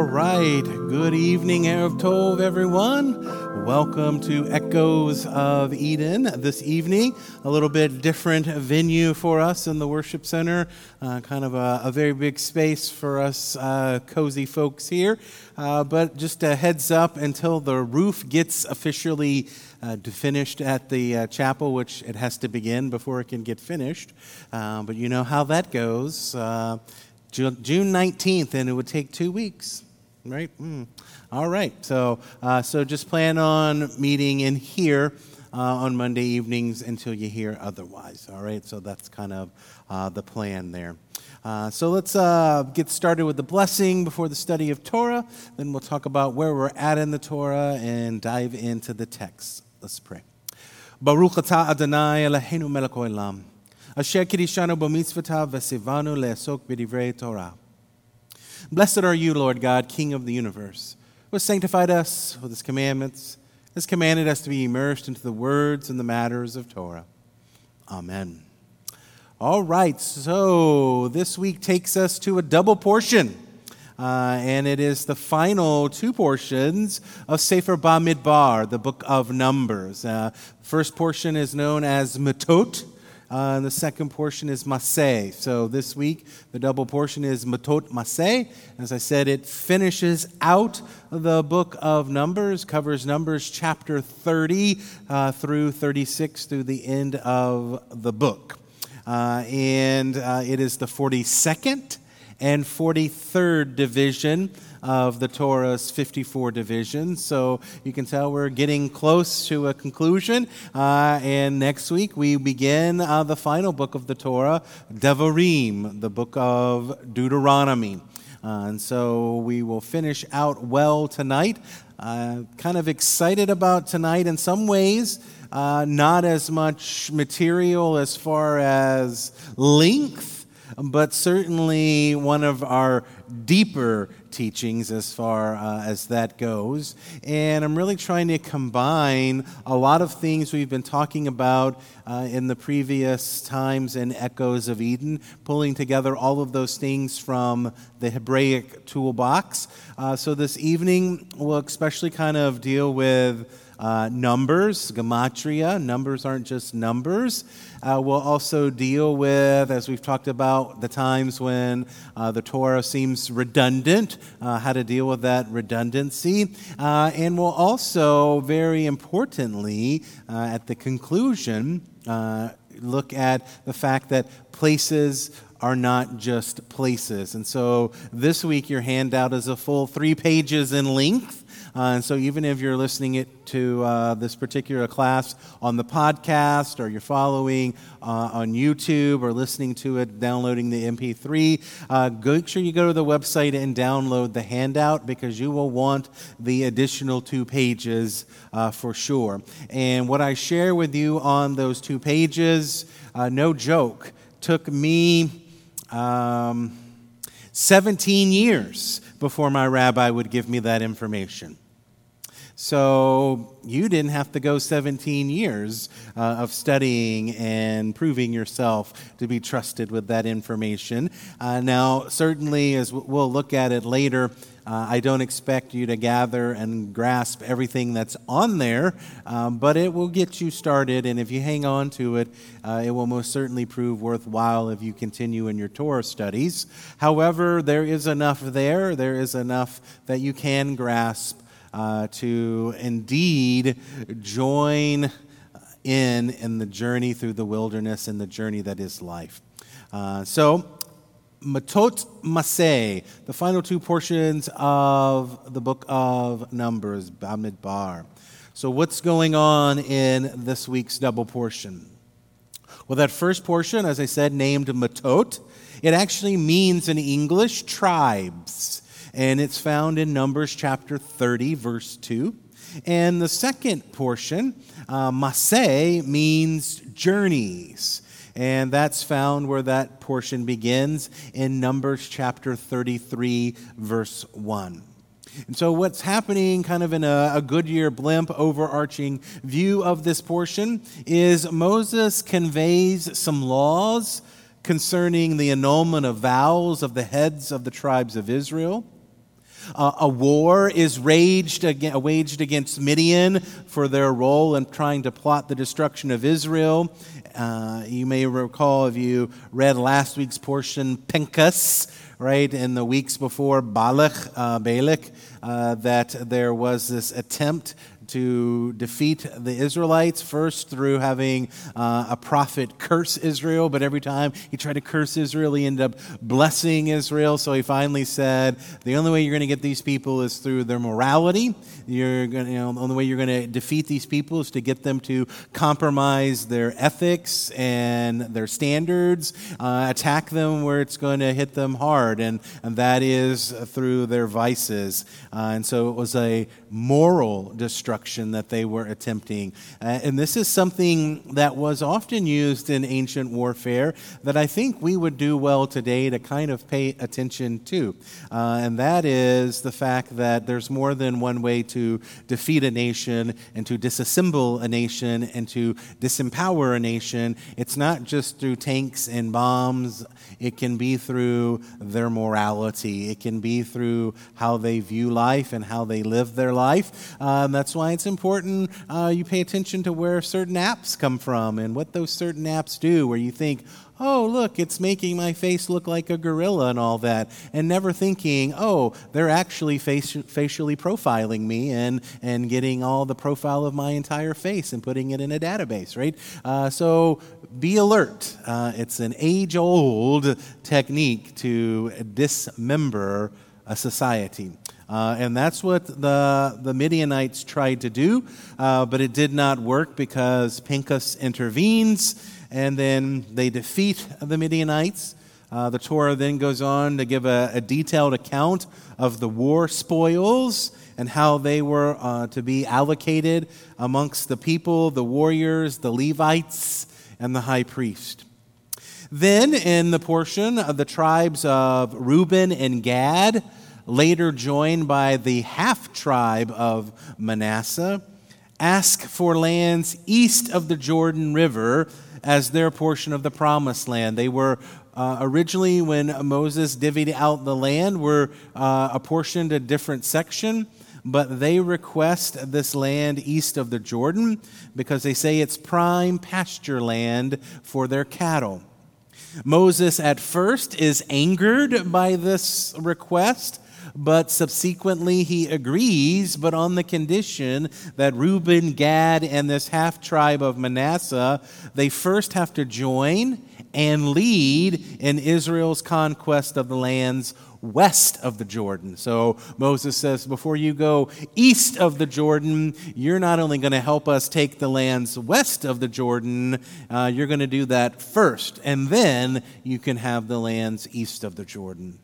All right. Good evening, Erev Tov, everyone. Welcome to Echoes of Eden this evening. A little bit different venue for us in the worship center. Uh, kind of a, a, very big space for us uh, cozy folks here. Uh, but just a heads up until the roof gets officially uh, finished at the uh, chapel, which it has to begin before it can get finished. Uh, but you know how that goes. Uh, June 19th, and it would take two weeks, right? Mm. All right. So, uh, so just plan on meeting in here uh, on Monday evenings until you hear otherwise. All right. So that's kind of uh, the plan there. Uh, so let's uh, get started with the blessing before the study of Torah. Then we'll talk about where we're at in the Torah and dive into the text. Let's pray. Baruch atah Adonai Eloheinu melech olam. Asher kirishanu b'mitzvotav v'sivanu le'asok b'divrei Torah. Blessed are you, Lord God, King of the universe, who has sanctified us with his commandments, has commanded us to be immersed into the words and the matters of Torah. Amen. All right, so this week takes us to a double portion. Uh, and it is the final two portions of Sefer Bamidbar, the book of Numbers. Uh, first portion is known as Matot, uh, and the second portion is Maseh. So this week, the double portion is Matot Maseh. As I said, it finishes out the book of Numbers, covers Numbers chapter 30 uh, through 36 through the end of the book. Uh, and uh, it is the 42nd and 43rd division of the Torah's 54 divisions. So you can tell we're getting close to a conclusion. Uh, and next week we begin uh, the final book of the Torah, Devarim, the book of Deuteronomy. Uh, and so we will finish out well tonight. Uh, kind of excited about tonight in some ways. Uh, not as much material as far as length, but certainly one of our deeper teachings as far uh, as that goes. And I'm really trying to combine a lot of things we've been talking about uh, in the previous times and Echoes of Eden, pulling together all of those things from the Hebraic toolbox. Uh, so this evening, we'll especially kind of deal with. Uh, numbers, gematria. Numbers aren't just numbers. Uh, we'll also deal with, as we've talked about, the times when uh, the Torah seems redundant, uh, how to deal with that redundancy. Uh, and we'll also, very importantly, uh, at the conclusion, look at the fact that places are not just places. And so this week, your handout is a full three pages in length. Uh, and so, even if you're listening it to uh, this particular class on the podcast, or you're following uh, on YouTube, or listening to it, downloading the MP3, uh, make sure you go to the website and download the handout because you will want the additional two pages uh, for sure. And what I share with you on those two pages, no joke, took me. Um, 17 years before my rabbi would give me that information. So you didn't have to go 17 years uh, of studying and proving yourself to be trusted with that information. Uh, now, certainly, as we'll look at it later, uh, I don't expect you to gather and grasp everything that's on there, um, but it will get you started. And if you hang on to it, uh, it will most certainly prove worthwhile if you continue in your Torah studies. However, there is enough there, there is enough that you can grasp uh, to indeed join in in the journey through the wilderness and the journey that is life. Uh, so, Matot Maseh, the final two portions of the book of Numbers, Bamidbar. So, what's going on in this week's double portion? Well, that first portion, as I said, named Matot, it actually means in English tribes and it's found in Numbers chapter 30, verse 2. And the second portion, uh, means journeys. And that's found where that portion begins in Numbers chapter 33, verse 1. And so, what's happening, kind of in a, a Goodyear blimp overarching view of this portion, is Moses conveys some laws concerning the annulment of vows of the heads of the tribes of Israel. Uh, a war is raged, waged against Midian for their role in trying to plot the destruction of Israel. Uh, you may recall if you read last week's portion, Pinchas, right, in the weeks before Balak, uh, Balak, uh, that there was this attempt to defeat the Israelites, first through having uh, a prophet curse Israel, but every time he tried to curse Israel, he ended up blessing Israel. So he finally said, The only way you're going to get these people is through their morality. You're going to, you know, the only way you're going to defeat these people is to get them to compromise their ethics and their standards, uh, attack them where it's going to hit them hard, and, and that is through their vices. Uh, and so it was a moral destruction that they were attempting. Uh, and this is something that was often used in ancient warfare that I think we would do well today to kind of pay attention to. Uh, and that is the fact that there's more than one way to defeat a nation and to disassemble a nation and to disempower a nation. It's not just through tanks and bombs, it can be through their morality, it can be through how they view life and how they live their life life. Um, that's why it's important uh, you pay attention to where certain apps come from and what those certain apps do, where you think, oh, look, it's making my face look like a gorilla and all that, and never thinking, oh, they're actually faci- facially profiling me and, and getting all the profile of my entire face and putting it in a database, right? Uh, so be alert. Uh, it's an age old technique to dismember a society. Uh, and that's what the, the Midianites tried to do, uh, but it did not work because Pinchas intervenes, and then they defeat the Midianites. Uh, the Torah then goes on to give a, a, detailed account of the war spoils and how they were uh, to be allocated amongst the people, the warriors, the Levites, and the high priest. Then, in the portion of the tribes of Reuben and Gad, later joined by the half tribe of Manasseh, ask for lands east of the Jordan River as their portion of the promised land. They were uh, originally, when Moses divvied out the land, were uh, apportioned a different section, but they request this land east of the Jordan because they say it's prime pasture land for their cattle. Moses at first is angered by this request but subsequently he agrees, but on the condition that Reuben, Gad, and this half tribe of Manasseh, they first have to join and lead in Israel's conquest of the lands west of the Jordan. So Moses says, before you go east of the Jordan, you're not only going to help us take the lands west of the Jordan, uh, you're going to do that first, and then you can have the lands east of the Jordan.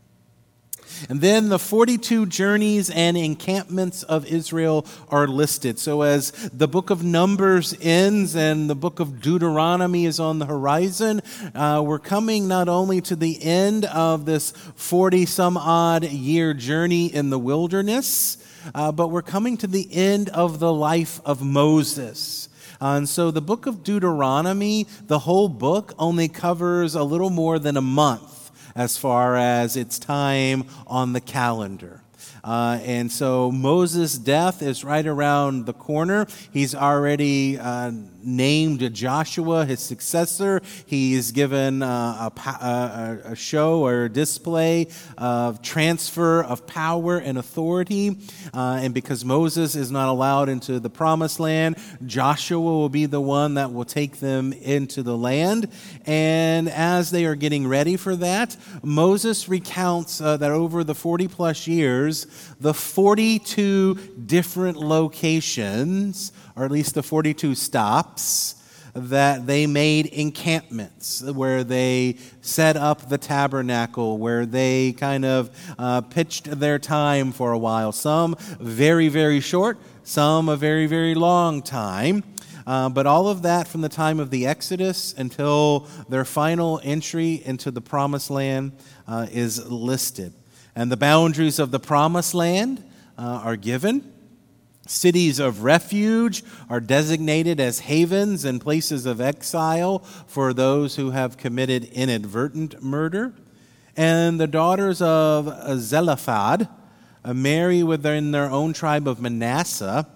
And then the 42 journeys and encampments of Israel are listed. So as the book of Numbers ends and the book of Deuteronomy is on the horizon, uh, we're coming not only to the end of this 40 some odd year journey in the wilderness, uh, but we're coming to the end of the life of Moses. Uh, and so the book of Deuteronomy, the whole book, only covers a little more than a month as far as its time on the calendar. Uh, and so Moses' death is right around the corner. He's already uh, named Joshua his successor. He's given uh, a, a, a, show or a display of transfer of power and authority. Uh, and because Moses is not allowed into the promised land, Joshua will be the one that will take them into the land. And as they are getting ready for that, Moses recounts uh, that over the 40 plus years, the 42 different locations, or at least the 42 stops, that they made encampments where they set up the tabernacle, where they kind of uh, pitched their time for a while. Some very, very short, some a very, very long time. Uh, but all of that from the time of the Exodus until their final entry into the promised land uh, is listed. And the boundaries of the promised land uh, are given. Cities of refuge are designated as havens and places of exile for those who have committed inadvertent murder. And the daughters of Zelophehad, uh, marry within their own tribe of Manasseh,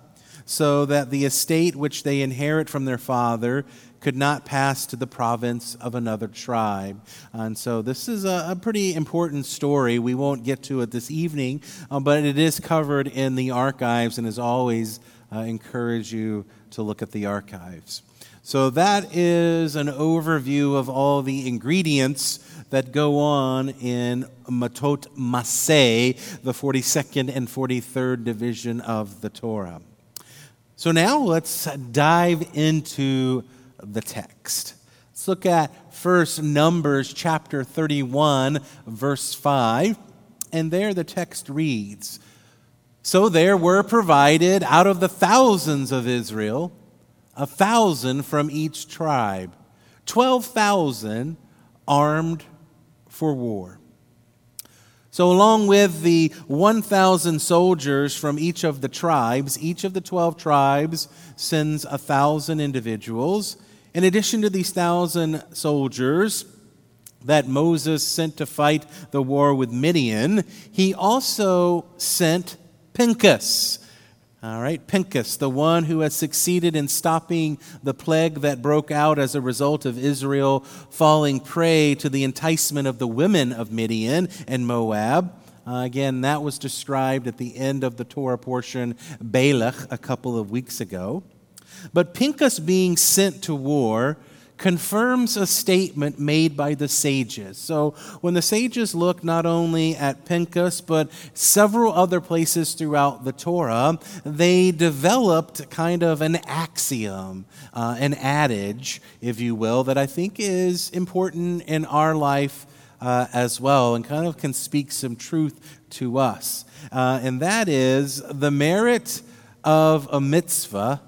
so that the estate which they inherit from their father could not pass to the province of another tribe. And so this is a, a pretty important story. We won't get to it this evening, uh, but it is covered in the archives, and as always, uh, encourage you to look at the archives. So that is an overview of all the ingredients that go on in Matot Maseh, the 42nd and 43rd division of the Torah. So now let's dive into the text. Let's look at first Numbers chapter 31, verse 5. And there the text reads So there were provided out of the thousands of Israel a thousand from each tribe, 12,000 armed for war. So, along with the 1,000 soldiers from each of the tribes, each of the 12 tribes sends a thousand individuals. In addition to these thousand soldiers that Moses sent to fight the war with Midian, he also sent Pinchas. All right, Pinchas, the one who has succeeded in stopping the plague that broke out as a result of Israel falling prey to the enticement of the women of Midian and Moab. Uh, again, that was described at the end of the Torah portion, Balak, a couple of weeks ago. But Pinchas being sent to war confirms a statement made by the sages. So when the sages look not only at Pinchas, but several other places throughout the Torah, they developed kind of an axiom, uh, an adage, if you will, that I think is important in our life uh, as well and kind of can speak some truth to us. Uh, and that is the merit of a mitzvah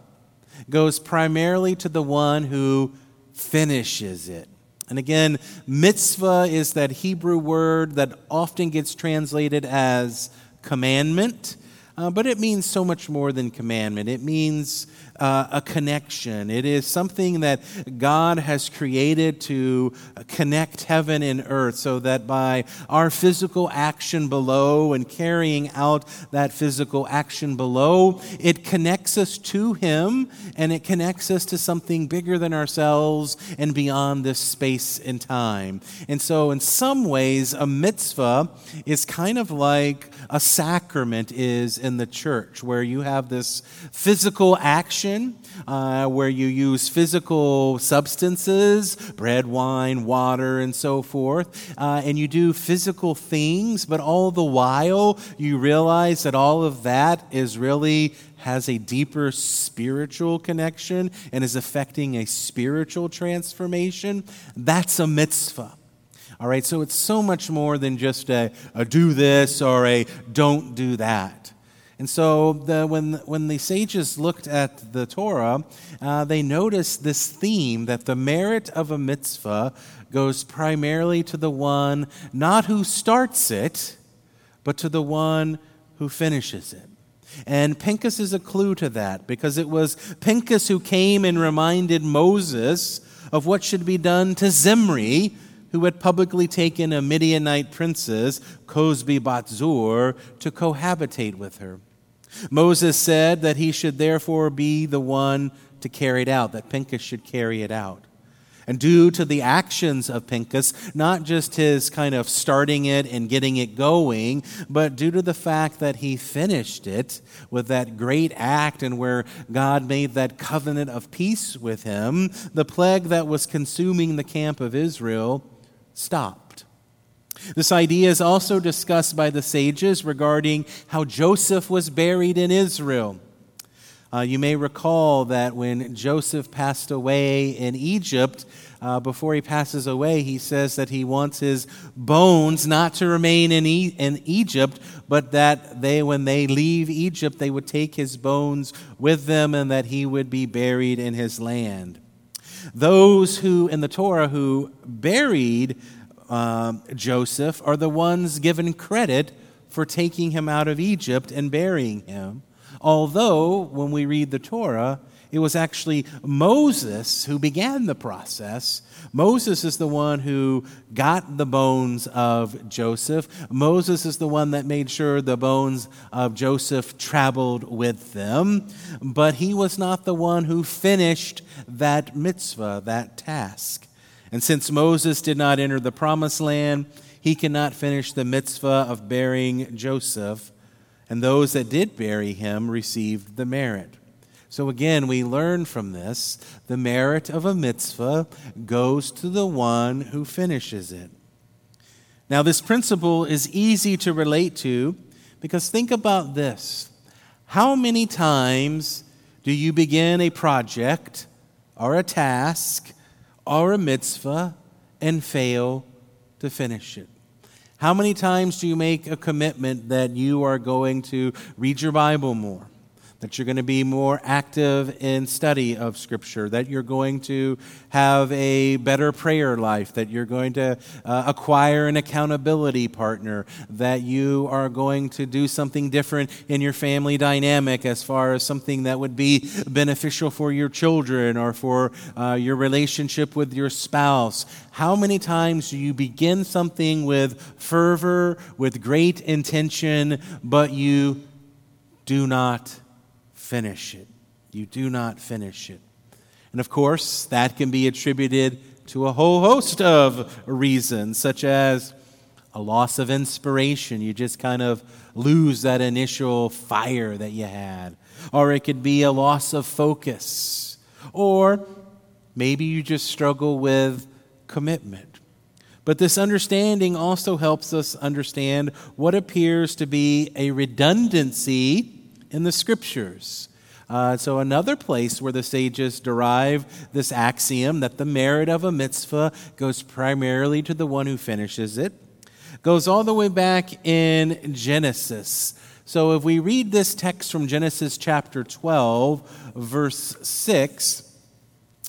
goes primarily to the one who finishes it. And again, mitzvah is that Hebrew word that often gets translated as commandment, uh, but it means so much more than commandment. It means uh, a connection. It is something that God has created to connect heaven and earth so that by our physical action below and carrying out that physical action below, it connects us to Him and it connects us to something bigger than ourselves and beyond this space and time. And so, in some ways, a mitzvah is kind of like a sacrament is in the church, where you have this physical action uh, where you use physical substances, bread, wine, water, and so forth, uh, and you do physical things, but all the while you realize that all of that is really has a deeper spiritual connection and is affecting a spiritual transformation. That's a mitzvah. All right, so it's so much more than just a, a do this or a don't do that. And so the, when, when the sages looked at the Torah, uh, they noticed this theme that the merit of a mitzvah goes primarily to the one not who starts it, but to the one who finishes it. And Pinchas is a clue to that because it was Pinchas who came and reminded Moses of what should be done to Zimri, who had publicly taken a Midianite princess, Cozbi Batzur, to cohabitate with her. Moses said that he should therefore be the one to carry it out, that Pinchas should carry it out. And due to the actions of Pinchas, not just his kind of starting it and getting it going, but due to the fact that he finished it with that great act and where God made that covenant of peace with him, the plague that was consuming the camp of Israel stopped. This idea is also discussed by the sages regarding how Joseph was buried in Israel. Uh, you may recall that when Joseph passed away in Egypt, uh, before he passes away, he says that he wants his bones not to remain in, e- in Egypt, but that they, when they leave Egypt, they would take his bones with them and that he would be buried in his land. Those who, in the Torah, who buried um, Joseph are the ones given credit for taking him out of Egypt and burying him. Although, when we read the Torah, it was actually Moses who began the process. Moses is the one who got the bones of Joseph. Moses is the one that made sure the bones of Joseph traveled with them. But he was not the one who finished that mitzvah, that task. And since Moses did not enter the promised land, he cannot finish the mitzvah of burying Joseph. And those that did bury him received the merit. So again, we learn from this the merit of a mitzvah goes to the one who finishes it. Now, this principle is easy to relate to because think about this. How many times do you begin a project or a task or a mitzvah and fail to finish it? How many times do you make a commitment that you are going to read your Bible more? That you're going to be more active in study of Scripture, that you're going to have a better prayer life, that you're going to uh, acquire an accountability partner, that you are going to do something different in your family dynamic as far as something that would be beneficial for your children or for uh, your relationship with your spouse. How many times do you begin something with fervor, with great intention, but you do not? Finish it. You do not finish it. And of course, that can be attributed to a whole host of reasons, such as a loss of inspiration. You just kind of lose that initial fire that you had. Or it could be a loss of focus. Or maybe you just struggle with commitment. But this understanding also helps us understand what appears to be a redundancy in the scriptures. Uh, so, another place where the sages derive this axiom that the merit of a mitzvah goes primarily to the one who finishes it goes all the way back in Genesis. So, if we read this text from Genesis chapter 12, verse 6,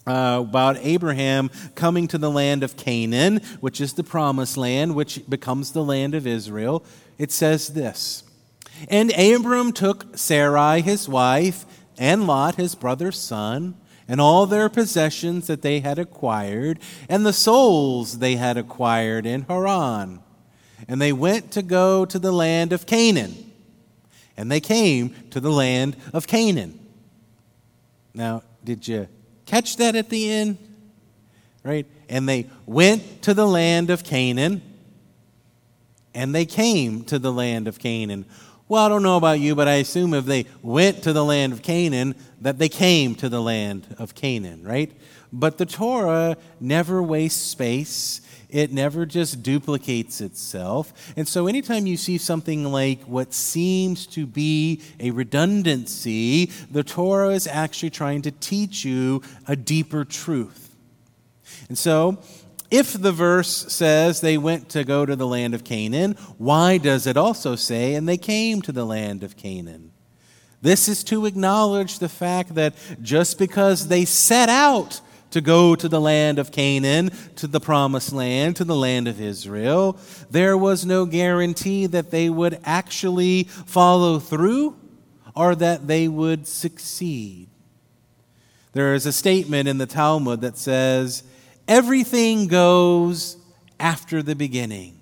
uh, about Abraham coming to the land of Canaan, which is the promised land, which becomes the land of Israel, it says this and Abram took Sarai, his wife, and Lot, his brother's son, and all their possessions that they had acquired, and the souls they had acquired in Haran. And they went to go to the land of Canaan. And they came to the land of Canaan. Now, did you catch that at the end? Right? And they went to the land of Canaan. And they came to the land of Canaan. Well, I don't know about you, but I assume if they went to the land of Canaan, that they came to the land of Canaan, right? But the Torah never wastes space. It never just duplicates itself. And so, anytime you see something like what seems to be a redundancy, the Torah is actually trying to teach you a deeper truth. And so, if the verse says they went to go to the land of Canaan, why does it also say, and they came to the land of Canaan? This is to acknowledge the fact that just because they set out to go to the land of Canaan, to the promised land, to the land of Israel, there was no guarantee that they would actually follow through or that they would succeed. There is a statement in the Talmud that says, everything goes after the beginning.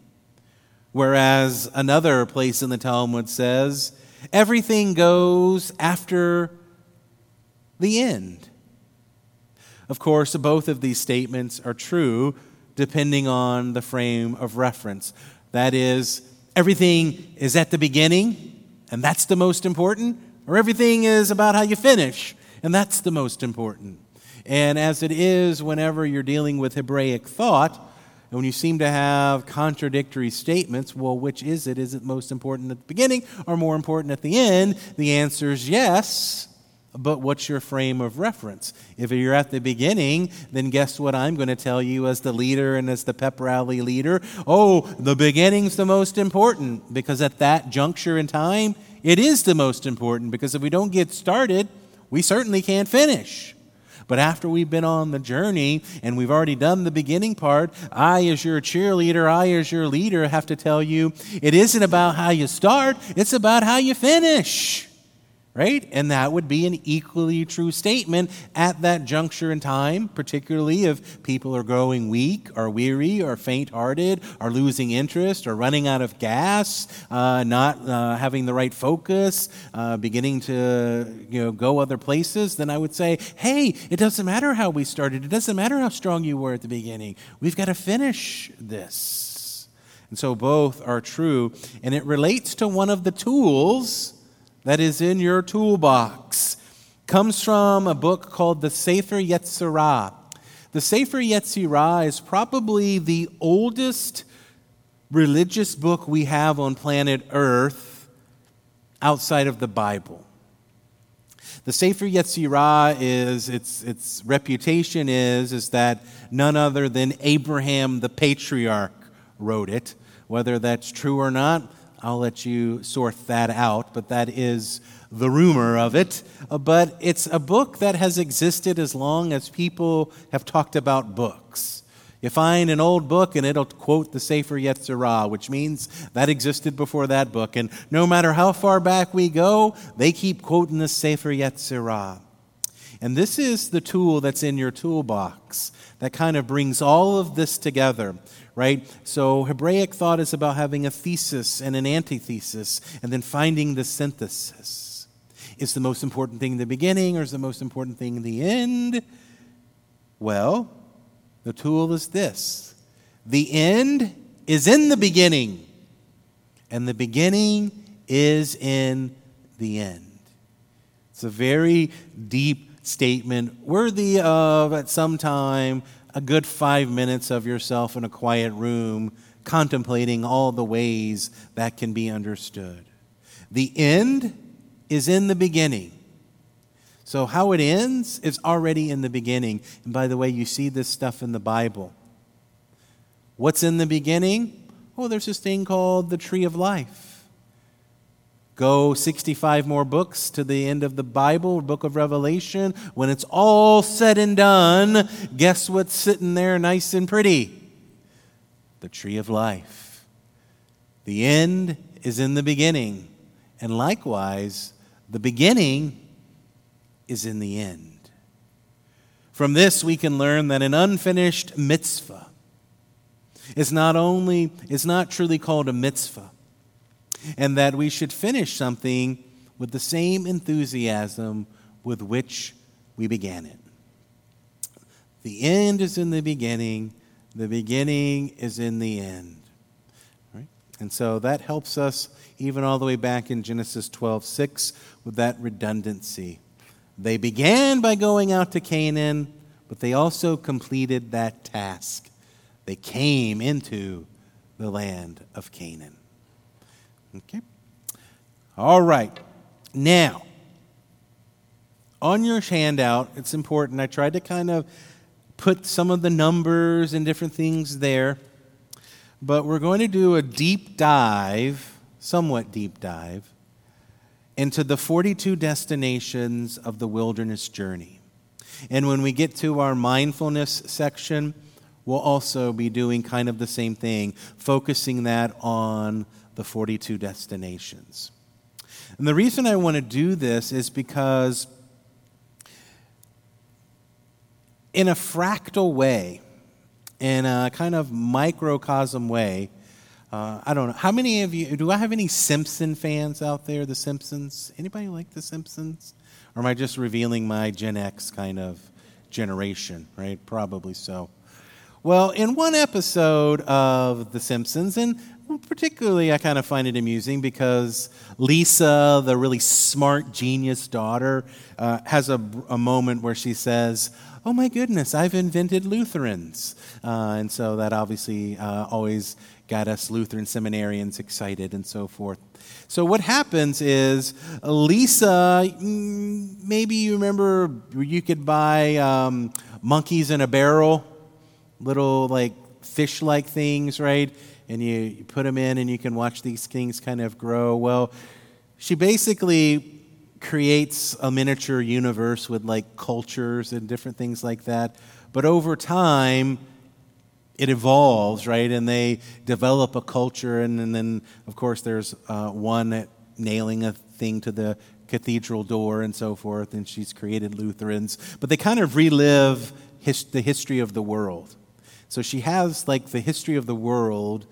Whereas another place in the Talmud says, everything goes after the end. Of course, both of these statements are true depending on the frame of reference. That is, everything is at the beginning, and that's the most important, or everything is about how you finish, and that's the most important. And as it is whenever you're dealing with Hebraic thought, and when you seem to have contradictory statements, well, which is it? Is it most important at the beginning or more important at the end? The answer is yes. But what's your frame of reference? If you're at the beginning, then guess what I'm going to tell you as the leader and as the pep rally leader? Oh, the beginning's the most important because at that juncture in time, it is the most important because if we don't get started, we certainly can't finish. But after we've been on the journey and we've already done the beginning part, I, as your cheerleader, I, as your leader, have to tell you it isn't about how you start, it's about how you finish. Right? And that would be an equally true statement at that juncture in time, particularly if people are growing weak or weary or faint hearted or losing interest or running out of gas, uh, not uh, having the right focus, uh, beginning to you know, go other places. Then I would say, hey, it doesn't matter how we started, it doesn't matter how strong you were at the beginning. We've got to finish this. And so both are true. And it relates to one of the tools that is in your toolbox comes from a book called the Sefer Yetzirah. The Sefer Yetzirah is probably the oldest religious book we have on planet Earth outside of the Bible. The Sefer Yetzirah is its its reputation is is that none other than Abraham the patriarch wrote it. Whether that's true or not, I'll let you sort that out, but that is the rumor of it. Uh, but it's a book that has existed as long as people have talked about books. You find an old book and it'll quote the Sefer Yetzirah, which means that existed before that book. And no matter how far back we go, they keep quoting the Sefer Yetzirah. And this is the tool that's in your toolbox that kind of brings all of this together right? So Hebraic thought is about having a thesis and an antithesis and then finding the synthesis. Is the most important thing in the beginning or is the most important thing in the end? Well, the tool is this the end is in the beginning, and the beginning is in the end. It's a very deep statement, worthy of at some time a good five minutes of yourself in a quiet room contemplating all the ways that can be understood. The end is in the beginning. So, how it ends is already in the beginning. And by the way, you see this stuff in the Bible. What's in the beginning? Oh, there's this thing called the tree of life. Go 65 more books to the end of the Bible, book of Revelation. When it's all said and done, guess what's sitting there nice and pretty? The tree of life. The end is in the beginning. And likewise, the beginning is in the end. From this, we can learn that an unfinished mitzvah is not only, is not truly called a mitzvah and that we should finish something with the same enthusiasm with which we began it. The end is in the beginning, the beginning is in the end. Right? And so that helps us even all the way back in Genesis 12 6 with that redundancy. They began by going out to Canaan, but they also completed that task. They came into the land of Canaan. Okay? All right. Now, on your handout, it's important. I tried to kind of put some of the numbers and different things there, but we're going to do a deep dive, somewhat deep dive, into the 42 destinations of the wilderness journey. And when we get to our mindfulness section, we'll also be doing kind of the same thing, focusing that on the 42 destinations. And the reason I want to do this is because, in a fractal way, in a kind of microcosm way, uh, I don't know. How many of you, do I have any Simpson fans out there, The Simpsons? Anybody like The Simpsons? Or am I just revealing my Gen X kind of generation, right? Probably so. Well, in one episode of The Simpsons, and particularly I kind of find it amusing because Lisa, the really smart genius daughter, uh, has a, a, moment where she says, Oh my goodness, I've invented Lutherans. Uh, and so that obviously uh, always got us Lutheran seminarians excited and so forth. So what happens is Lisa, mm, maybe you remember you could buy um, monkeys in a barrel little like fish like things, right? And you, you put them in and you can watch these things kind of grow. Well, she basically creates a miniature universe with like cultures and different things like that. But over time, it evolves, right? And they develop a culture, and, and then, of course, there's uh, one nailing a thing to the cathedral door and so forth, and she's created Lutherans. But they kind of relive his, the history of the world. So she has like the history of the world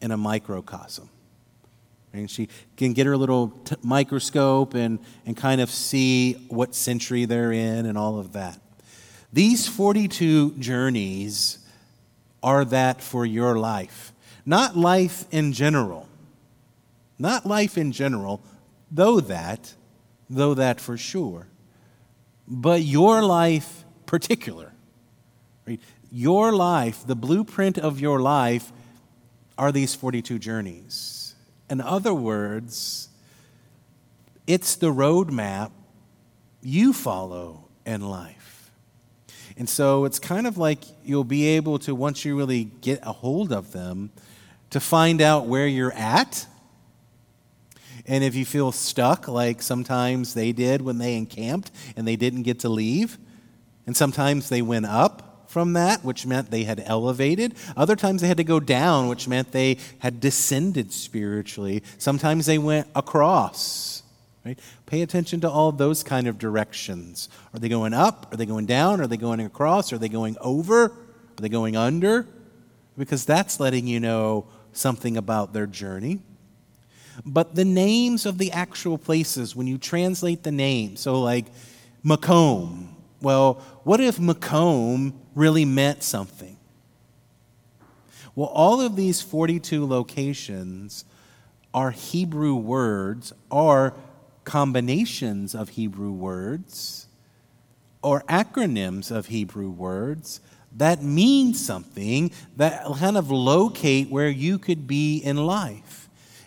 in a microcosm. And she can get her little t- microscope and, and kind of see what century they're in and all of that. These 42 journeys are that for your life, not life in general. Not life in general, though that, though that for sure, but your life particular. Right? Your life, the blueprint of your life, are these 42 journeys. In other words, it's the roadmap you follow in life. And so it's kind of like you'll be able to, once you really get a hold of them, to find out where you're at and if you feel stuck, like sometimes they did when they encamped and they didn't get to leave, and sometimes they went up from that, which meant they had elevated. Other times they had to go down, which meant they had descended spiritually. Sometimes they went across. Right? Pay attention to all those kind of directions. Are they going up? Are they going down? Are they going across? Are they going over? Are they going under? Because that's letting you know something about their journey but the names of the actual places, when you translate the name, so like Macomb, well, what if Macomb really meant something? Well, all of these 42 locations are Hebrew words, are combinations of Hebrew words, or acronyms of Hebrew words that mean something that kind of locate where you could be in life.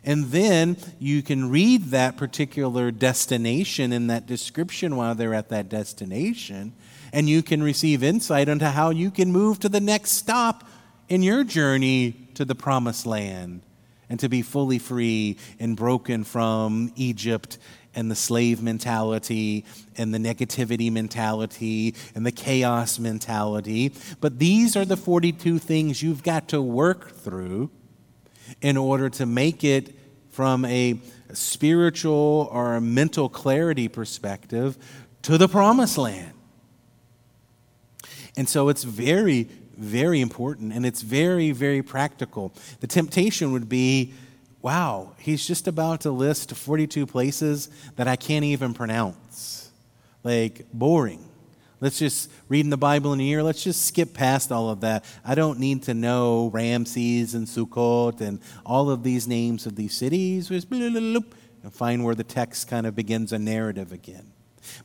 And then you can read that particular destination in that description while they're at that destination, and you can receive insight into how you can move to the next stop in your journey to the promised land and to be fully free and broken from Egypt and the slave mentality and the negativity mentality and the chaos mentality. But these are the 42 things you've got to work through in order to make it from a spiritual or a mental clarity perspective to the promised land. And so it's very, very important and it's very, very practical. The temptation would be wow, he's just about to list 42 places that I can't even pronounce. Like, boring. Let's just read in the Bible in a year. Let's just skip past all of that. I don't need to know Ramses and Sukkot and all of these names of these cities. And find where the text kind of begins a narrative again.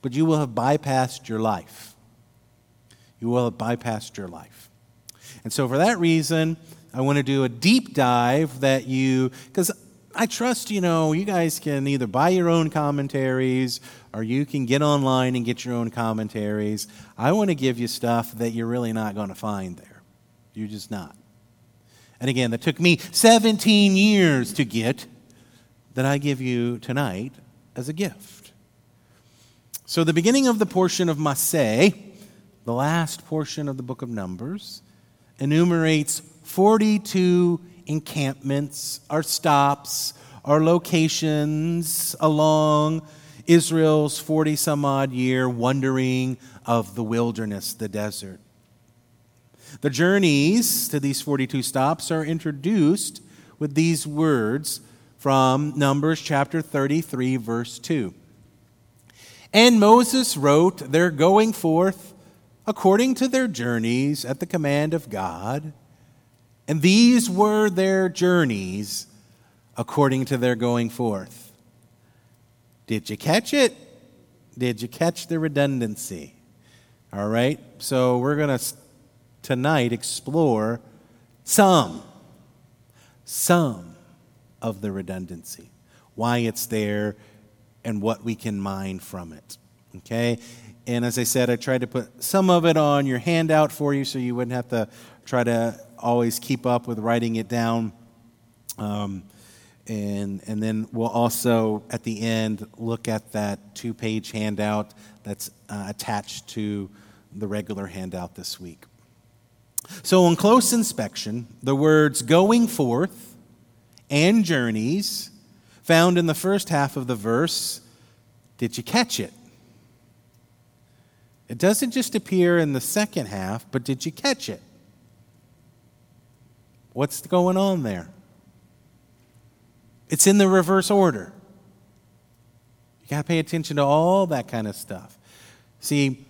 But you will have bypassed your life. You will have bypassed your life. And so, for that reason, I want to do a deep dive that you, because I trust, you know, you guys can either buy your own commentaries or you can get online and get your own commentaries. I want to give you stuff that you're really not going to find there. You're just not. And again, that took me 17 years to get that I give you tonight as a gift. So, the beginning of the portion of Masseh, the last portion of the book of Numbers, enumerates 42 encampments, our stops, our locations along Israel's 40 some odd year wandering of the wilderness, the desert. The journeys to these 42 stops are introduced with these words from Numbers chapter 33, verse 2. And Moses wrote their going forth according to their journeys at the command of God and these were their journeys according to their going forth. Did you catch it? Did you catch the redundancy? All right, so we're going to tonight explore some, some of the redundancy, why it's there, and what we can mine from it. Okay? And as I said, I tried to put some of it on your handout for you so you wouldn't have to try to always keep up with writing it down. Um, and, and then we'll also, at the end, look at that two page handout that's uh, attached to the regular handout this week. So, on close inspection, the words going forth and journeys found in the first half of the verse Did you catch it? It doesn't just appear in the second half, but did you catch it? What's going on there? It's in the reverse order. You got to pay attention to all that kind of stuff. See,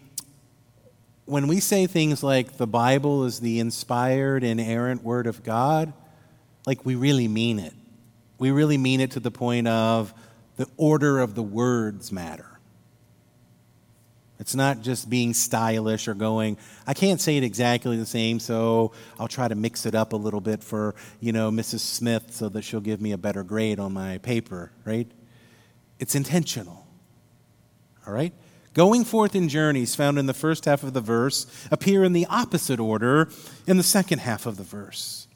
when we say things like the Bible is the inspired, inerrant Word of God, like we really mean it. We really mean it to the point of the order of the words matter. It's not just being stylish or going, I can't say it exactly the same, so I'll try to mix it up a little bit for, you know, Mrs. Smith so that she'll give me a better grade on my paper, right? It's intentional. All right? Going forth in journeys found in the first half of the verse appear in the opposite order in the second half of the verse.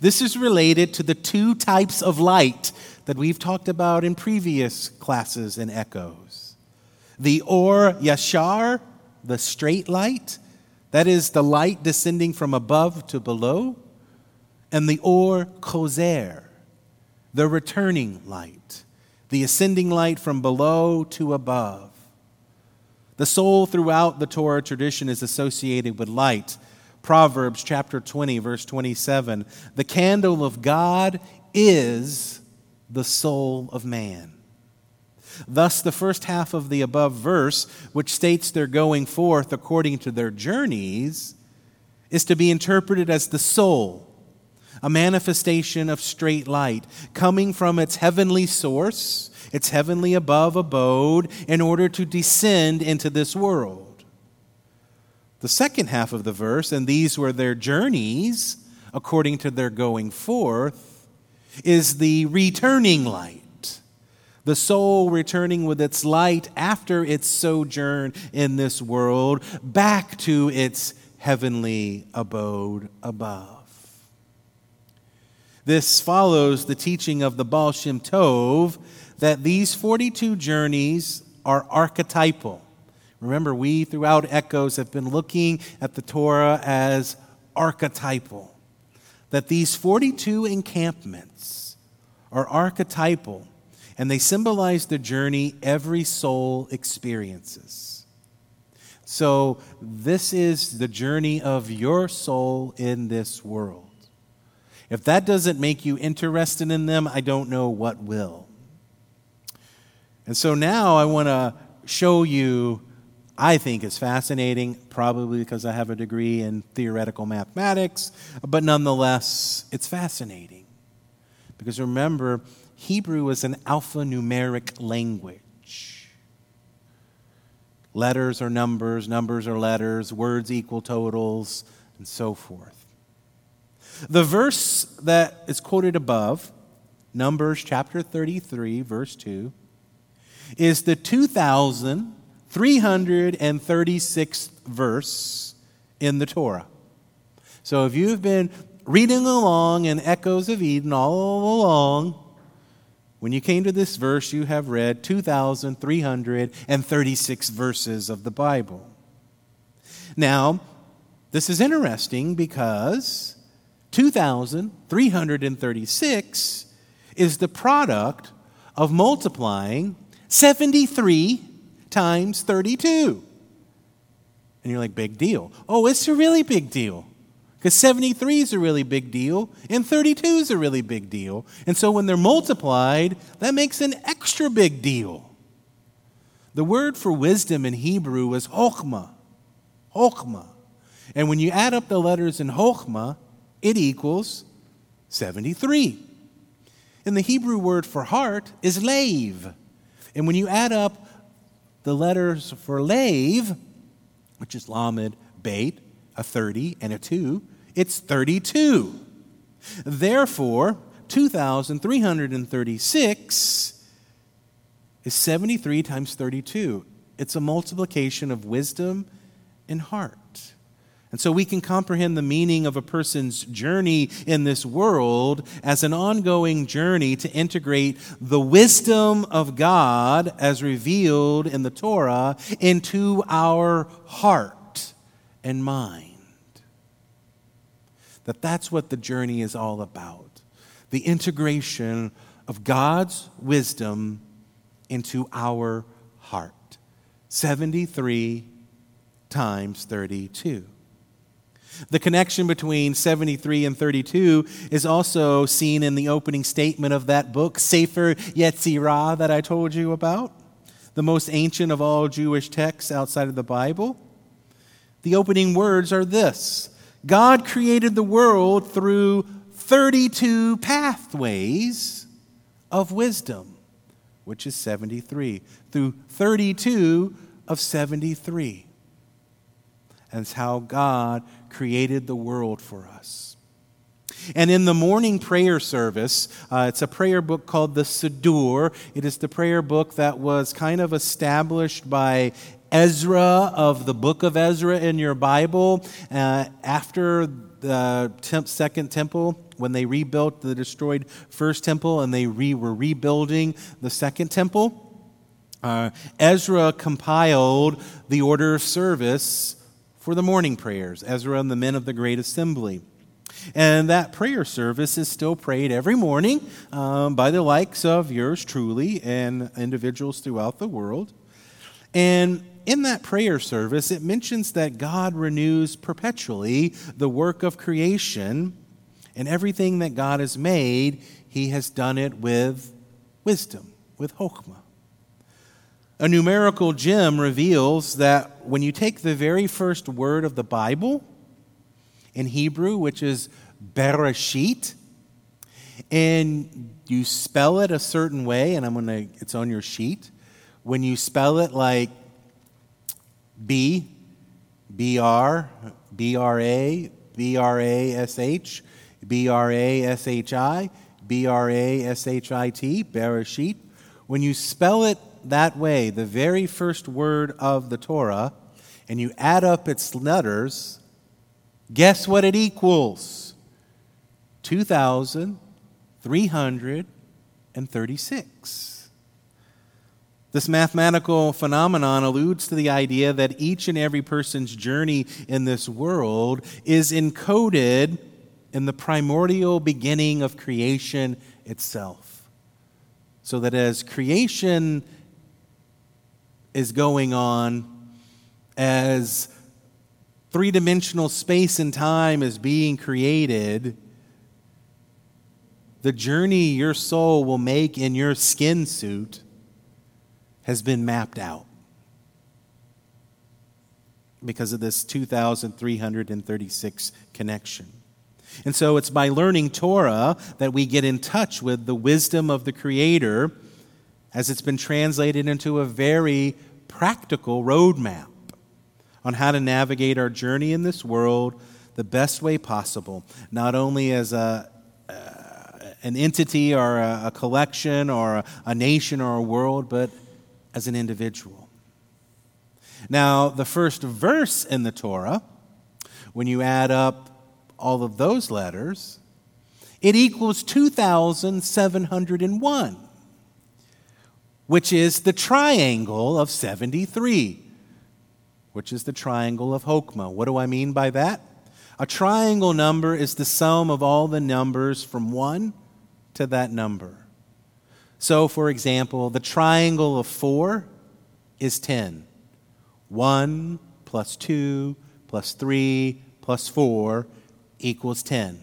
This is related to the two types of light that we've talked about in previous classes and echoes. The Or Yashar, the straight light, that is the light descending from above to below, and the Or Chozer, the returning light, the ascending light from below to above. The soul throughout the Torah tradition is associated with light. Proverbs chapter 20, verse 27 The candle of God is the soul of man. Thus, the first half of the above verse, which states they're going forth according to their journeys, is to be interpreted as the soul, a manifestation of straight light coming from its heavenly source its heavenly above abode, in order to descend into this world. The second half of the verse, and these were their journeys according to their going forth, is the returning light. The soul returning with its light after its sojourn in this world back to its heavenly abode above. This follows the teaching of the Baal Shem Tov that these 42 journeys are archetypal. Remember, we throughout Echoes have been looking at the Torah as archetypal. That these 42 encampments are archetypal and they symbolize the journey every soul experiences. So, this is the journey of your soul in this world. If that doesn't make you interested in them, I don't know what will. And so now I want to show you, I think it's fascinating, probably because I have a degree in theoretical mathematics, but nonetheless, it's fascinating. Because remember, Hebrew is an alphanumeric language. Letters are numbers, numbers are letters, words equal totals, and so forth. The verse that is quoted above, Numbers chapter 33, verse 2, is the 2,336th verse in the Torah. So if you've been reading along in Echoes of Eden all along, when you came to this verse, you have read 2,336 verses of the Bible. Now, this is interesting because 2,336 is the product of multiplying 73 times 32. And you're like, big deal. Oh, it's a really big deal. Because 73 is a really big deal, and 32 is a really big deal. And so when they're multiplied, that makes an extra big deal. The word for wisdom in Hebrew is chokhmah. Chokhmah. And when you add up the letters in chokhmah, it equals 73. And the Hebrew word for heart is lave. And when you add up the letters for lave, which is lamed, beit, a 30, and a 2, it's 32. Therefore, 2,336 is 73 times 32. It's a multiplication of wisdom and heart. And so we can comprehend the meaning of a person's journey in this world as an ongoing journey to integrate the wisdom of God as revealed in the Torah into our heart and mind. That that's what the journey is all about. The integration of God's wisdom into our heart. 73 times 32. The connection between 73 and 32 is also seen in the opening statement of that book, Sefer Yetzirah, that I told you about, the most ancient of all Jewish texts outside of the Bible. The opening words are this God created the world through 32 pathways of wisdom, which is 73, through 32 of 73. And it's how God created the world for us. And in the morning prayer service, uh, it's a prayer book called the Siddur. It is the prayer book that was kind of established by Ezra of the book of Ezra in your Bible uh, after the temp- second temple when they rebuilt the destroyed first temple and they re- were rebuilding the second temple. Uh, Ezra compiled the order of service for the morning prayers, Ezra and the men of the great assembly. And that prayer service is still prayed every morning um, by the likes of yours truly and individuals throughout the world. And in that prayer service, it mentions that God renews perpetually the work of creation, and everything that God has made, He has done it with wisdom, with chokmah. A numerical gem reveals that when you take the very first word of the Bible in Hebrew, which is Bereshit, and you spell it a certain way, and I'm gonna, it's on your sheet. When you spell it like B, B R, B R A, B R A S H, B R A S H I, B R A S H I T, Bereshit, when you spell it that way, the very first word of the Torah, and you add up its letters, guess what it equals? 2,336. This mathematical phenomenon alludes to the idea that each and every person's journey in this world is encoded in the primordial beginning of creation itself. So that as creation is going on as three dimensional space and time is being created, the journey your soul will make in your skin suit has been mapped out because of this 2,336 connection. And so it's by learning Torah that we get in touch with the wisdom of the Creator as it's been translated into a very practical roadmap on how to navigate our journey in this world the best way possible, not only as a, uh, an entity or a, collection or a, a nation or a world, but as an individual. Now, the first verse in the Torah, when you add up all of those letters, it equals 2,701 which is the triangle of 73, which is the triangle of Chokmah. What do I mean by that? A triangle number is the sum of all the numbers from 1 to that number. So, for example, the triangle of 4 is 10. 1 plus 2 plus 3 plus 4 equals 10.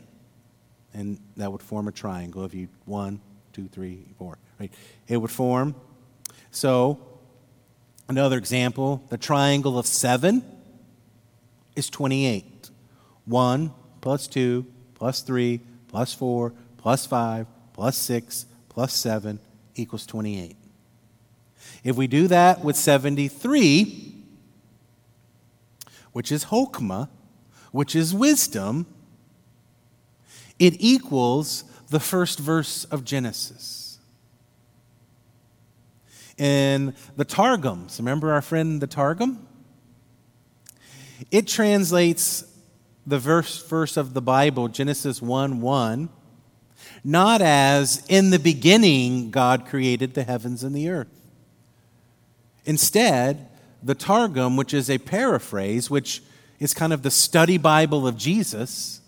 And that would form a triangle if you 1, 2, 3, 4. Right? It would form so, another example the triangle of 7 is 28. 1 plus 2 plus 3 plus 4 plus 5 plus 6 plus 7 equals 28. If we do that with 73, which is Chokmah, which is wisdom, it equals the first verse of Genesis in the Targums. Remember our friend the Targum? It translates the verse, verse of the Bible, Genesis 1 1, not as in the beginning God created the heavens and the earth. Instead, the Targum, which is a paraphrase, which is kind of the study Bible of Jesus,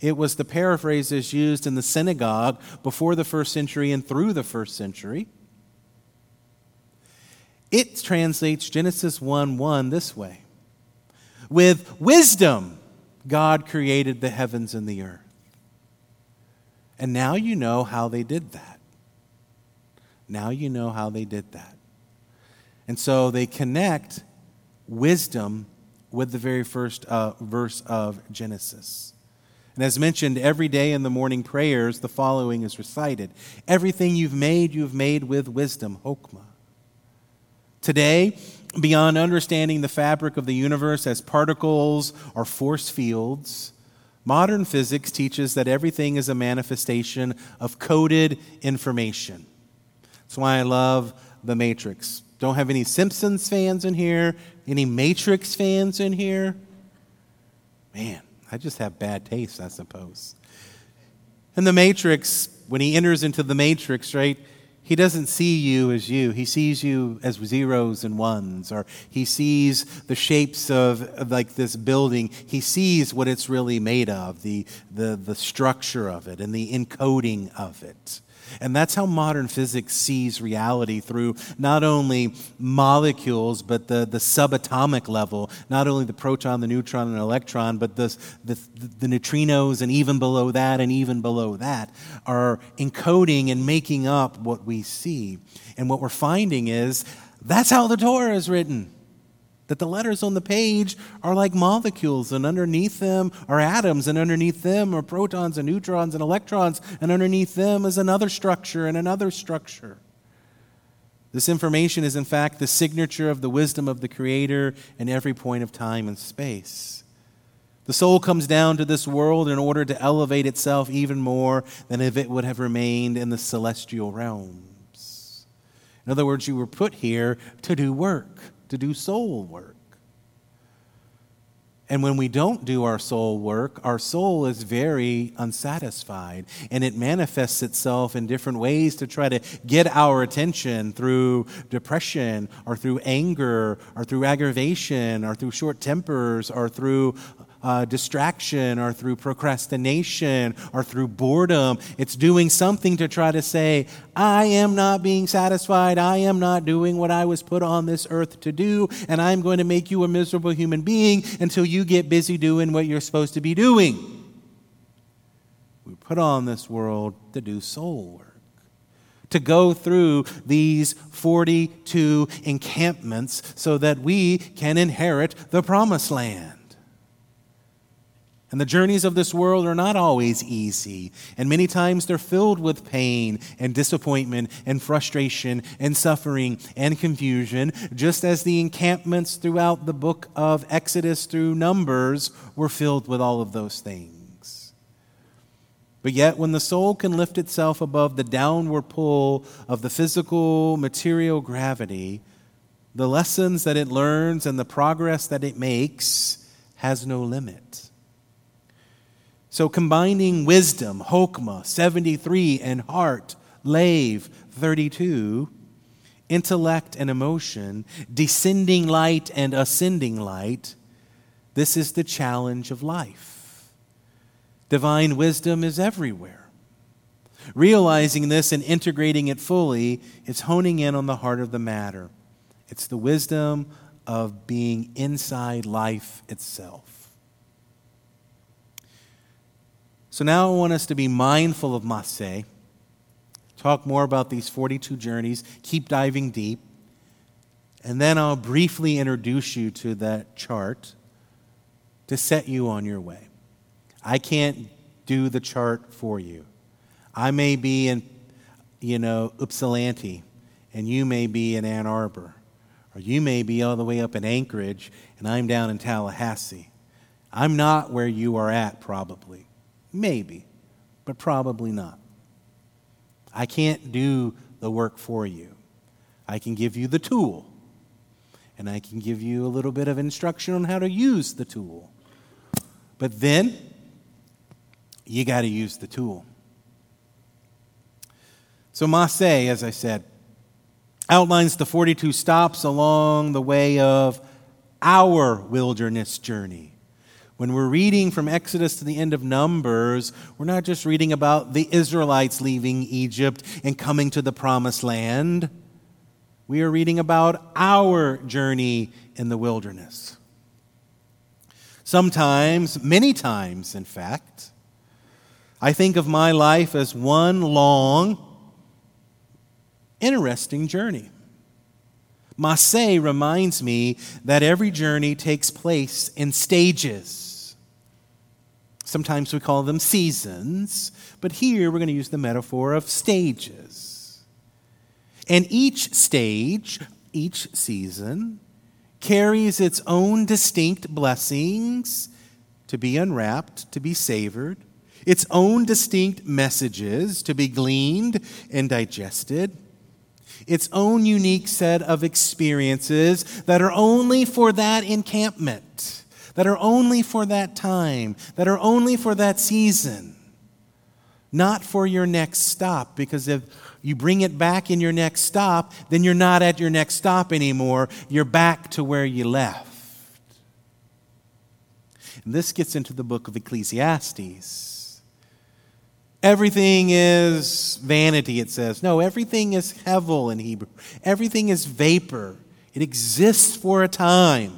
it was the paraphrases used in the synagogue before the first century and through the first century. it translates Genesis 1 1 this way With wisdom, God created the heavens and the earth. And now you know how they did that. Now you know how they did that. And so they connect wisdom with the very first uh, verse of Genesis. And as mentioned, every day in the morning prayers, the following is recited Everything you've made, you've made with wisdom, Hokmah. Today, beyond understanding the fabric of the universe as particles or force fields, modern physics teaches that everything is a manifestation of coded information. That's why I love The Matrix. Don't have any Simpsons fans in here? Any Matrix fans in here? Man, I just have bad taste, I suppose. And the Matrix, when he enters into the Matrix, right, he doesn't see you as you. He sees you as zeros and ones, or he sees the shapes of, of, like this building. He sees what it's really made of, the, the, the structure of it, and the encoding of it. And that's how modern physics sees reality through not only molecules, but the, the subatomic level, not only the proton, the neutron, and electron, but the, the, the neutrinos, and even below that, and even below that, are encoding and making up what we see. And what we're finding is that's how the Torah is written that the letters on the page are like molecules, and underneath them are atoms, and underneath them are protons and neutrons and electrons, and underneath them is another structure and another structure. This information is, in fact, the signature of the wisdom of the Creator in every point of time and space. The soul comes down to this world in order to elevate itself even more than if it would have remained in the celestial realms. In other words, you were put here to do work to do soul work. And when we don't do our soul work, our soul is very unsatisfied. And it manifests itself in different ways to try to get our attention through depression or through anger or through aggravation or through short tempers or through uh, distraction or through procrastination or through boredom. It's doing something to try to say, I am not being satisfied. I am not doing what I was put on this earth to do, and I'm going to make you a miserable human being until you get busy doing what you're supposed to be doing. We put on this world to do soul work to go through these 42 encampments so that we can inherit the promised land. And the journeys of this world are not always easy. And many times they're filled with pain and disappointment and frustration and suffering and confusion, just as the encampments throughout the book of Exodus through Numbers were filled with all of those things. But yet, when the soul can lift itself above the downward pull of the physical, material gravity, the lessons that it learns and the progress that it makes has no limit. So combining wisdom, Hokmah, 73, and heart, Lave, 32, intellect and emotion, descending light and ascending light, this is the challenge of life. Divine wisdom is everywhere. Realizing this and integrating it fully is honing in on the heart of the matter. It's the wisdom of being inside life itself. So now I want us to be mindful of Masseh, talk more about these 42 journeys, keep diving deep, and then I'll briefly introduce you to that chart to set you on your way. I can't do the chart for you. I may be in, you know, Ypsilanti, and you may be in Ann Arbor, or you may be all the way up in Anchorage, and I'm down in Tallahassee. I'm not where you are at, probably. Maybe, but probably not. I can't do the work for you. I can give you the tool, and I can give you a little bit of instruction on how to use the tool. But then, you got to use the tool. So, Masseh, as I said, outlines the 42 stops along the way of our wilderness journey. When we're reading from Exodus to the end of Numbers, we're not just reading about the Israelites leaving Egypt and coming to the promised land. We are reading about our journey in the wilderness. Sometimes, many times, in fact, I think of my life as one long, interesting journey. Massé reminds me that every journey takes place in stages. Sometimes we call them seasons, but here we're going to use the metaphor of stages. And each stage, each season, carries its own distinct blessings to be unwrapped, to be savored, its own distinct messages to be gleaned and digested its own unique set of experiences that are only for that encampment, that are only for that time, that are only for that season, not for your next stop. Because if you bring it back in your next stop, then you're not at your next stop anymore. You're back to where you left. And this gets into the book of Ecclesiastes. Everything is vanity, it says. No, everything is hevel in Hebrew. Everything is vapor. It exists for a time.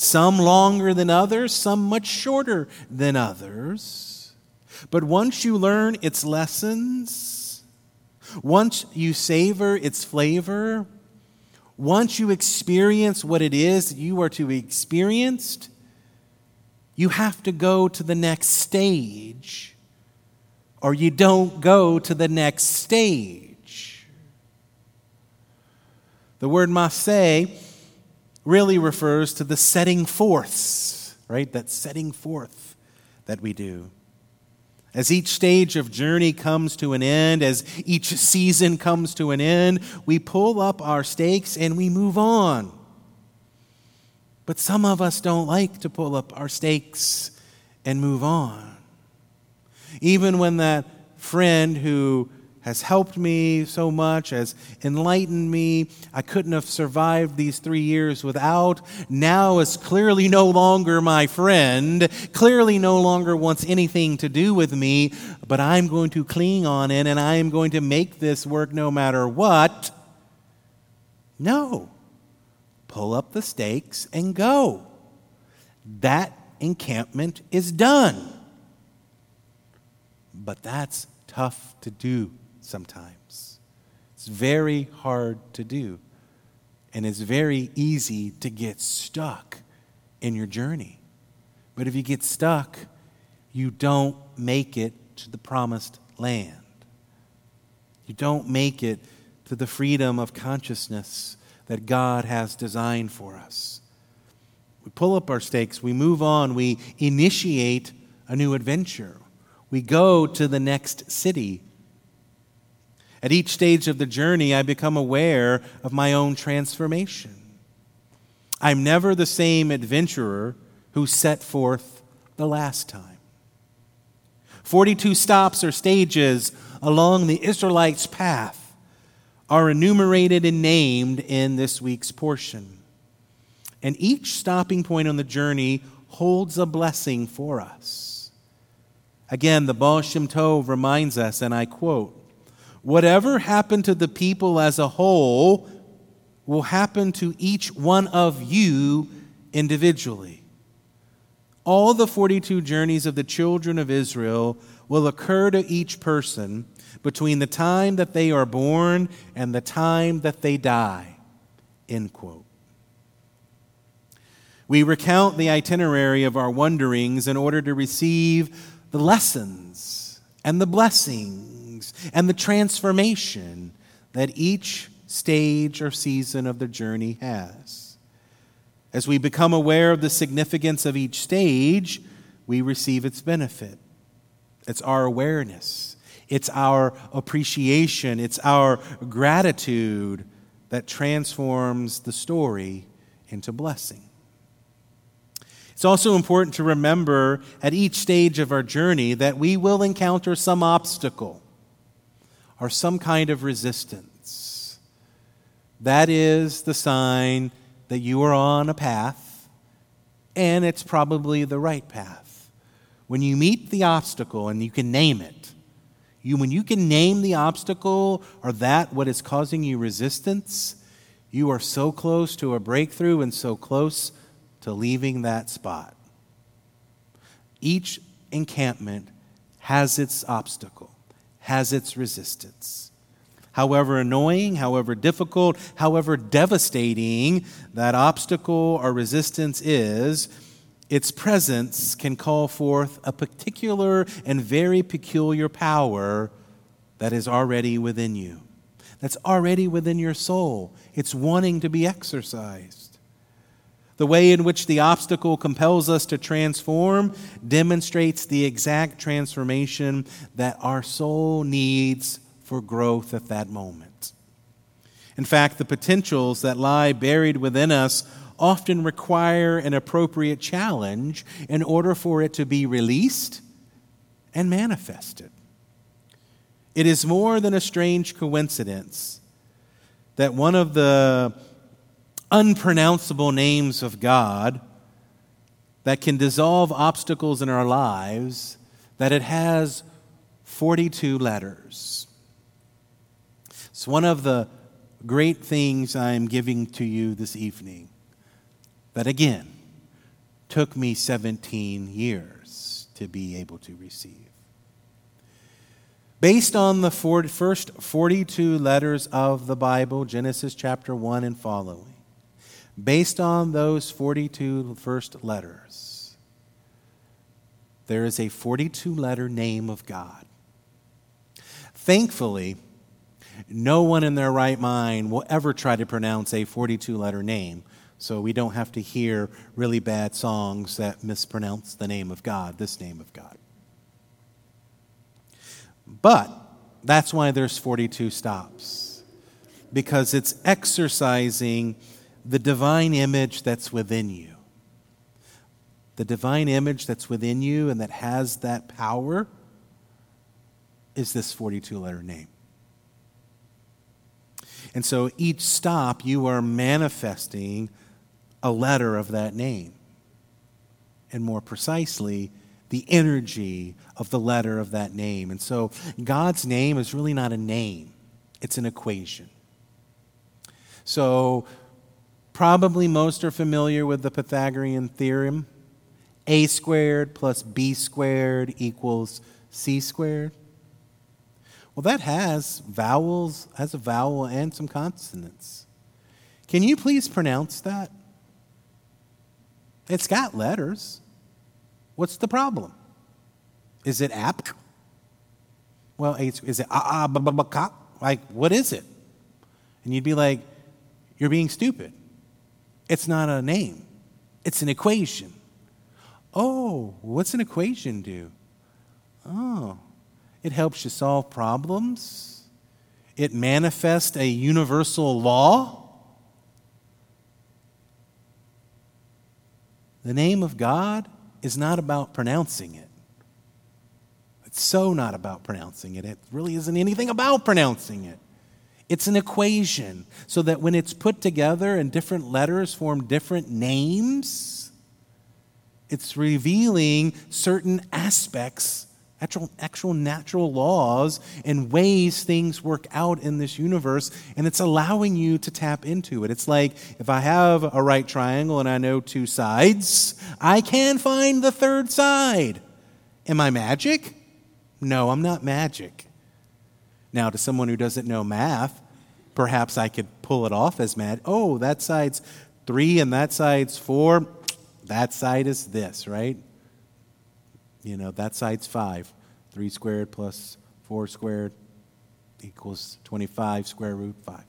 Some longer than others, some much shorter than others. But once you learn its lessons, once you savor its flavor, once you experience what it is you are to be experienced, you have to go to the next stage or you don't go to the next stage. The word masse really refers to the setting forth, right? That setting forth that we do. As each stage of journey comes to an end, as each season comes to an end, we pull up our stakes and we move on. But some of us don't like to pull up our stakes and move on. Even when that friend who has helped me so much, has enlightened me, I couldn't have survived these three years without, now is clearly no longer my friend, clearly no longer wants anything to do with me, but I'm going to cling on it and I am going to make this work no matter what. No. Pull up the stakes and go. That encampment is done. But that's tough to do sometimes. It's very hard to do. And it's very easy to get stuck in your journey. But if you get stuck, you don't make it to the promised land. You don't make it to the freedom of consciousness that God has designed for us. We pull up our stakes, we move on, we initiate a new adventure we go to the next city. At each stage of the journey, I become aware of my own transformation. I'm never the same adventurer who set forth the last time. 42 stops or stages along the Israelites' path are enumerated and named in this week's portion. And each stopping point on the journey holds a blessing for us. Again, the Baal Shem Tov reminds us, and I quote, Whatever happened to the people as a whole will happen to each one of you individually. All the 42 journeys of the children of Israel will occur to each person between the time that they are born and the time that they die. End quote. We recount the itinerary of our wanderings in order to receive the lessons and the blessings and the transformation that each stage or season of the journey has. As we become aware of the significance of each stage, we receive its benefit. It's our awareness, it's our appreciation, it's our gratitude that transforms the story into blessing. It's also important to remember at each stage of our journey that we will encounter some obstacle or some kind of resistance. That is the sign that you are on a path, and it's probably the right path. When you meet the obstacle and you can name it, you, when you can name the obstacle or that what is causing you resistance, You are so close to a breakthrough and so close to leaving that spot. Each encampment has its obstacle, has its resistance. However annoying, however difficult, however devastating that obstacle or resistance is, its presence can call forth a particular and very peculiar power that is already within you, that's already within your soul. It's wanting to be exercised. The way in which the obstacle compels us to transform demonstrates the exact transformation that our soul needs for growth at that moment. In fact, the potentials that lie buried within us often require an appropriate challenge in order for it to be released and manifested. It is more than a strange coincidence that one of the unpronounceable names of God that can dissolve obstacles in our lives that it has 42 letters. It's one of the great things I'm giving to you this evening that again took me 17 years to be able to receive. Based on the first 42 letters of the Bible, Genesis chapter 1 and following, based on those 42 first letters, there is a 42 letter name of God. Thankfully, no one in their right mind will ever try to pronounce a 42 letter name so we don't have to hear really bad songs that mispronounce the name of God, this name of God. But that's why there's 42 stops, because it's exercising the divine image that's within you. The divine image that's within you and that has that power is this 42 letter name. And so each stop, you are manifesting a letter of that name. And more precisely, the energy of the letter of that name. And so God's name is really not a name, it's an equation. So, probably most are familiar with the Pythagorean theorem a squared plus b squared equals c squared. Well, that has vowels, has a vowel and some consonants. Can you please pronounce that? It's got letters. What's the problem? Is it app? Well, is it ah ah ba ba ba Like, what is it? And you'd be like, you're being stupid. It's not a name, it's an equation. Oh, what's an equation do? Oh, it helps you solve problems. It manifests a universal law. The name of God is not about pronouncing it. It's so not about pronouncing it. It really isn't anything about pronouncing it. It's an equation so that when it's put together and different letters form different names, it's revealing certain aspects actual, actual natural laws and ways things work out in this universe, and it's allowing you to tap into it. It's like if I have a right triangle and I know two sides, I can find the third side. Am I magic? No, I'm not magic. Now, to someone who doesn't know math, perhaps I could pull it off as mad. Oh, that side's three and that side's four. That side is this, right? You know, that side's 5. 3 squared plus 4 squared equals 25 square root 5.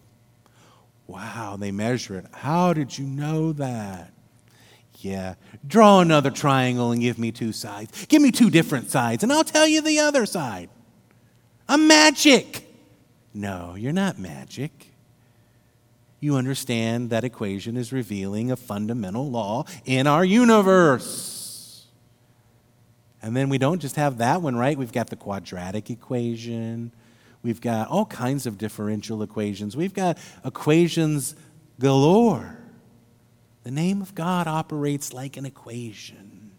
Wow, they measure it. How did you know that? Yeah, draw another triangle and give me two sides. Give me two different sides, and I'll tell you the other side. I'm magic. No, you're not magic. You understand that equation is revealing a fundamental law in our universe. And then we don't just have that one, right? We've got the quadratic equation. We've got all kinds of differential equations. We've got equations galore. The name of God operates like an equation.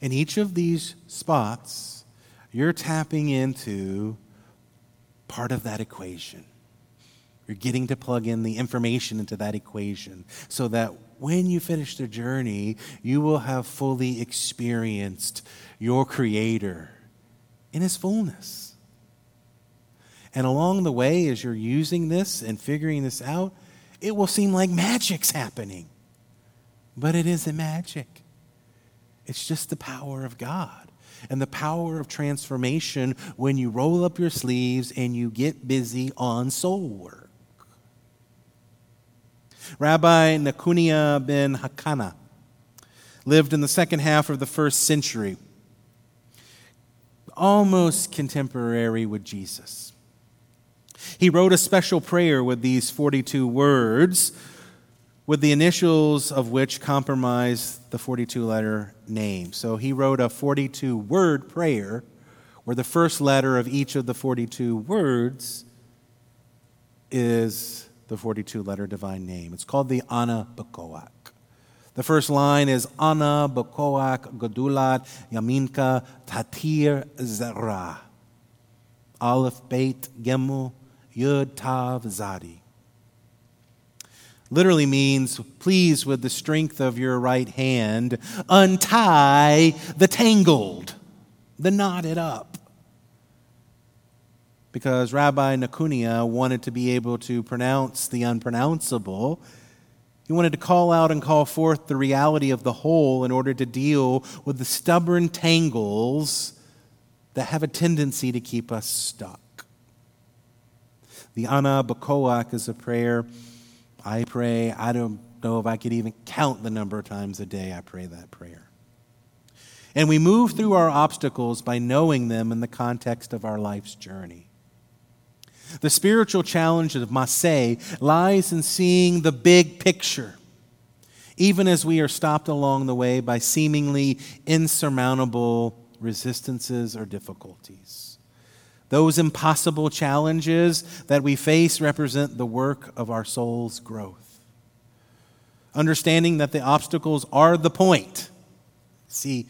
In each of these spots, you're tapping into part of that equation. You're getting to plug in the information into that equation so that when you finish the journey, you will have fully experienced your Creator in His fullness. And along the way, as you're using this and figuring this out, it will seem like magic's happening. But it isn't magic, it's just the power of God and the power of transformation when you roll up your sleeves and you get busy on soul work. Rabbi Nakunia ben Hakana lived in the second half of the first century, almost contemporary with Jesus. He wrote a special prayer with these 42 words, with the initials of which comprise the 42 letter name. So he wrote a 42 word prayer where the first letter of each of the 42 words is the 42 letter divine name. It's called the Ana Bekoach. The first line is Ana Bekoach Gedulat Yaminka Tatir Zera. Aleph Beit Gimel Yud Tav Zadi. Literally means, please, with the strength of your right hand, untie the tangled, the knotted up because Rabbi Nakunia wanted to be able to pronounce the unpronounceable. He wanted to call out and call forth the reality of the whole in order to deal with the stubborn tangles that have a tendency to keep us stuck. The Ana Bekoach is a prayer I pray. I don't know if I could even count the number of times a day I pray that prayer. And we move through our obstacles by knowing them in the context of our life's journey. The spiritual challenge of Massé lies in seeing the big picture, even as we are stopped along the way by seemingly insurmountable resistances or difficulties. Those impossible challenges that we face represent the work of our soul's growth. Understanding that the obstacles are the point. See,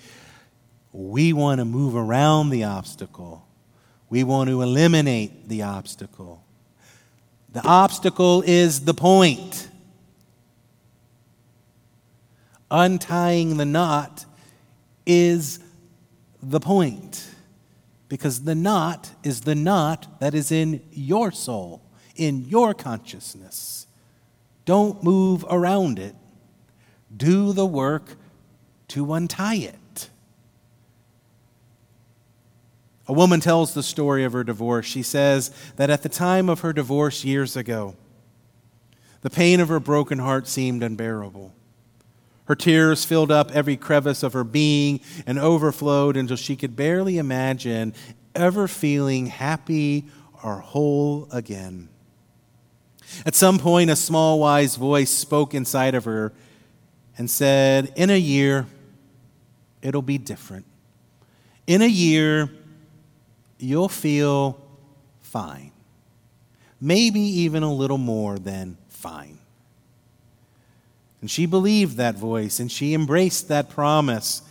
we want to move around the obstacle we want to eliminate the obstacle. The obstacle is the point. Untying the knot is the point. Because the knot is the knot that is in your soul, in your consciousness. Don't move around it. Do the work to untie it. A woman tells the story of her divorce. She says that at the time of her divorce years ago, the pain of her broken heart seemed unbearable. Her tears filled up every crevice of her being and overflowed until she could barely imagine ever feeling happy or whole again. At some point, a small, wise voice spoke inside of her and said, In a year, it'll be different. In a year, you'll feel fine. Maybe even a little more than fine. And she believed that voice and she embraced that promise.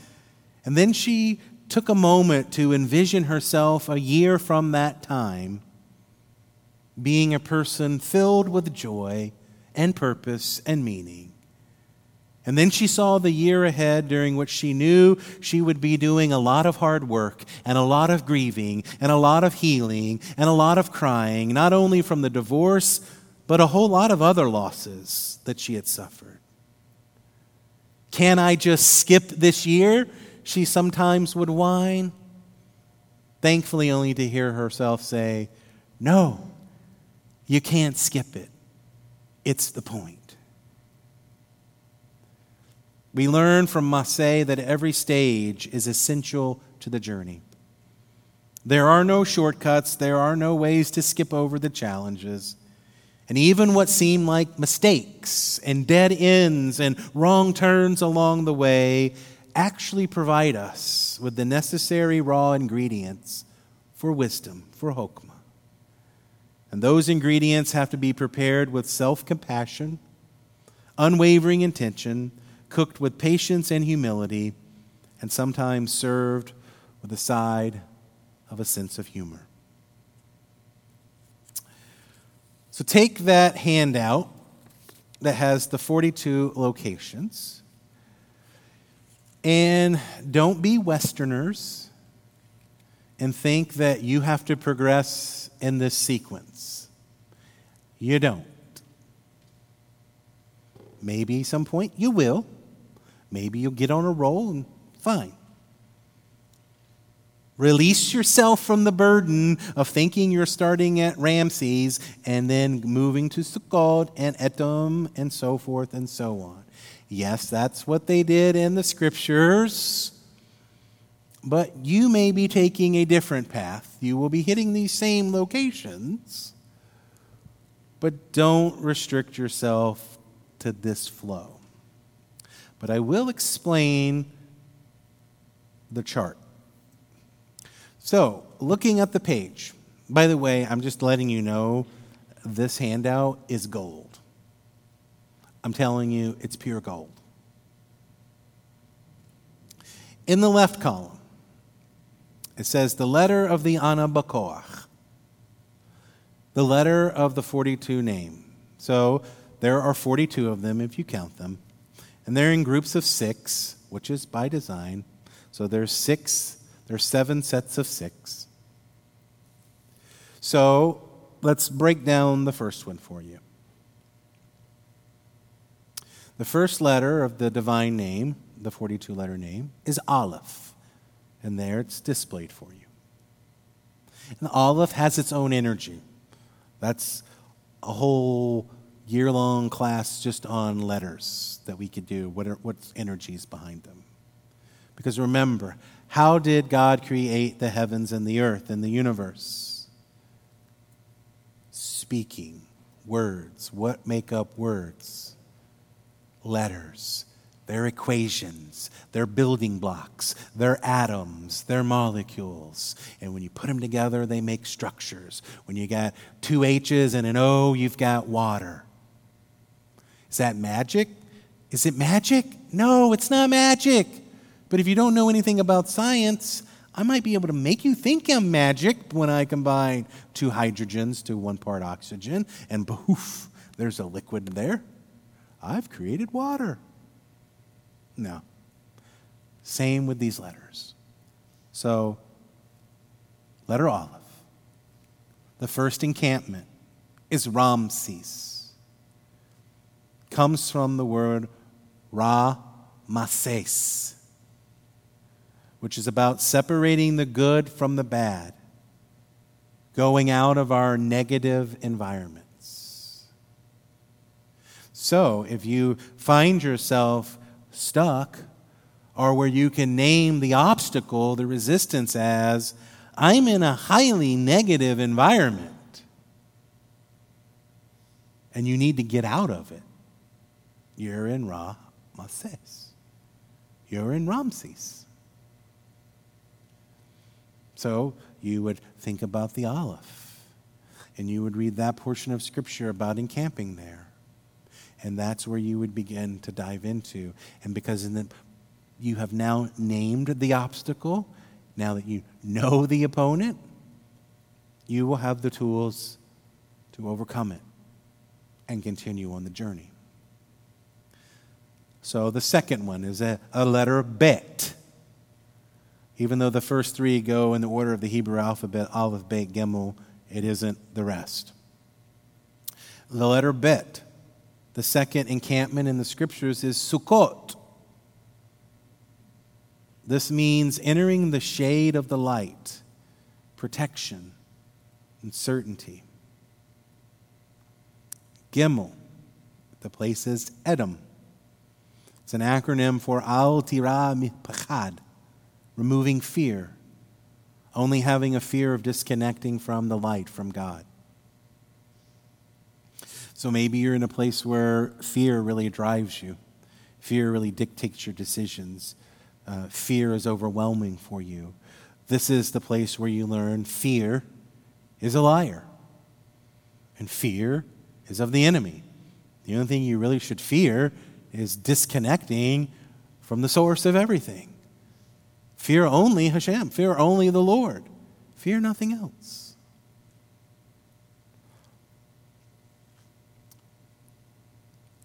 And then she took a moment to envision herself a year from that time being a person filled with joy and purpose and meaning. And then she saw the year ahead during which she knew she would be doing a lot of hard work and a lot of grieving and a lot of healing and a lot of crying, not only from the divorce, but a whole lot of other losses that she had suffered. Can I just skip this year? She sometimes would whine. Thankfully, only to hear herself say, No, you can't skip it. It's the point. We learn from Massé that every stage is essential to the journey. There are no shortcuts, there are no ways to skip over the challenges. And even what seem like mistakes and dead ends and wrong turns along the way actually provide us with the necessary raw ingredients for wisdom, for Hokmah. And those ingredients have to be prepared with self compassion, unwavering intention, cooked with patience and humility, and sometimes served with a side of a sense of humor. So take that handout that has the 42 locations. And don't be Westerners and think that you have to progress in this sequence. You don't. Maybe some point you will. Maybe you'll get on a roll and fine. Release yourself from the burden of thinking you're starting at Ramses and then moving to Sukkot and Etam and so forth and so on. Yes, that's what they did in the scriptures, but you may be taking a different path. You will be hitting these same locations, but don't restrict yourself to this flow. But I will explain the chart. So, looking at the page, by the way, I'm just letting you know this handout is gold. I'm telling you, it's pure gold. In the left column, it says the letter of the Ana Bakoach, the letter of the 42 name. So there are 42 of them if you count them. And they're in groups of six, which is by design. So there's six there's seven sets of six. So let's break down the first one for you. The first letter of the divine name, the 42 letter name, is Aleph. And there it's displayed for you. And Aleph has its own energy. That's a whole year long class just on letters that we could do, what, are, what energies behind them. Because remember, how did God create the heavens and the earth and the universe? Speaking, words. What make up words? Letters. They're equations, they're building blocks, they're atoms, they're molecules. And when you put them together, they make structures. When you got two H's and an O, you've got water. Is that magic? Is it magic? No, it's not magic. But if you don't know anything about science, I might be able to make you think I'm magic when I combine two hydrogens to one part oxygen, and poof, there's a liquid there. I've created water. No. Same with these letters. So, letter Aleph, The first encampment is Ramses. Comes from the word Ra Mases which is about separating the good from the bad, going out of our negative environments. So, if you find yourself stuck, or where you can name the obstacle, the resistance, as I'm in a highly negative environment, and you need to get out of it, you're in Ra Mases. You're in Ramses. So you would think about the Aleph, and you would read that portion of Scripture about encamping there. And that's where you would begin to dive into. And because in the, you have now named the obstacle, now that you know the opponent, you will have the tools to overcome it and continue on the journey. So the second one is a, a letter bet. Even though the first three go in the order of the Hebrew alphabet, Aleph, Bet, Gimel, it isn't the rest. The letter Bet, the second encampment in the scriptures, is Sukkot. This means entering the shade of the light, protection, and certainty. Gimel, the place is Etam. It's an acronym for Al Tira Pachad, removing fear, only having a fear of disconnecting from the light, from God. So maybe you're in a place where fear really drives you, fear really dictates your decisions, uh, fear is overwhelming for you. This is the place where you learn fear is a liar, and fear is of the enemy. The only thing you really should fear is disconnecting from the source of everything. Fear only Hashem. Fear only the Lord. Fear nothing else.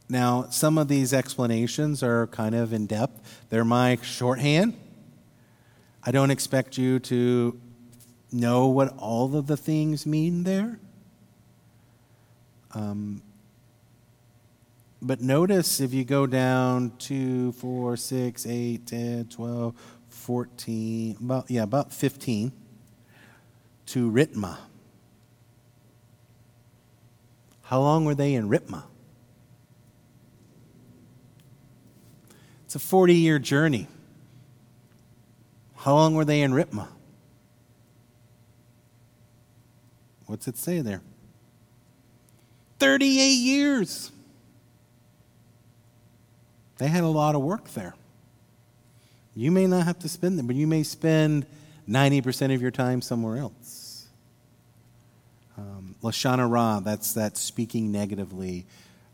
Now, some of these explanations are kind of in depth. They're my shorthand. I don't expect you to know what all of the things mean there. Um, but notice if you go down 2, 4, 6, 8, 10, 12, 14, about, yeah, about 15 to Ritma. How long were they in Ritma? It's a 40 year journey. How long were they in Ritma? What's it say there? 38 years. They had a lot of work there. You may not have to spend them, but you may spend 90% of your time somewhere else. Um, Lashon Hara, that's that speaking negatively,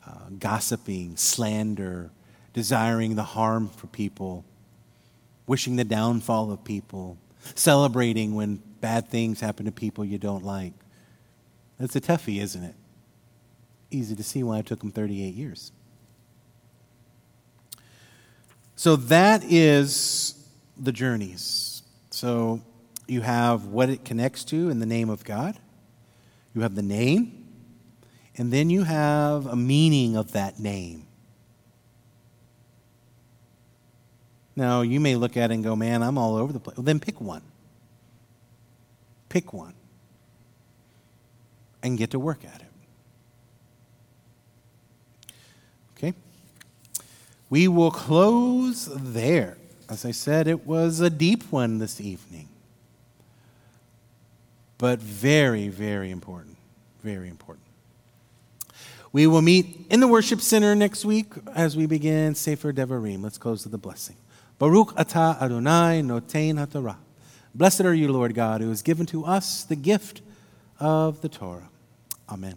uh, gossiping, slander, desiring the harm for people, wishing the downfall of people, celebrating when bad things happen to people you don't like. That's a toughie, isn't it? Easy to see why it took them 38 years. So that is the journeys. So you have what it connects to in the name of God, you have the name, and then you have a meaning of that name. Now, you may look at it and go, man, I'm all over the place. Well, then pick one. Pick one and get to work at it. Okay? We will close there. As I said, it was a deep one this evening, but very, very important. Very important. We will meet in the worship center next week as we begin Sefer Devarim. Let's close with the blessing. Baruch atah Adonai notein haTorah. Blessed are you, Lord God, who has given to us the gift of the Torah. Amen.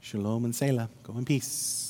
Shalom and Selah. Go in peace.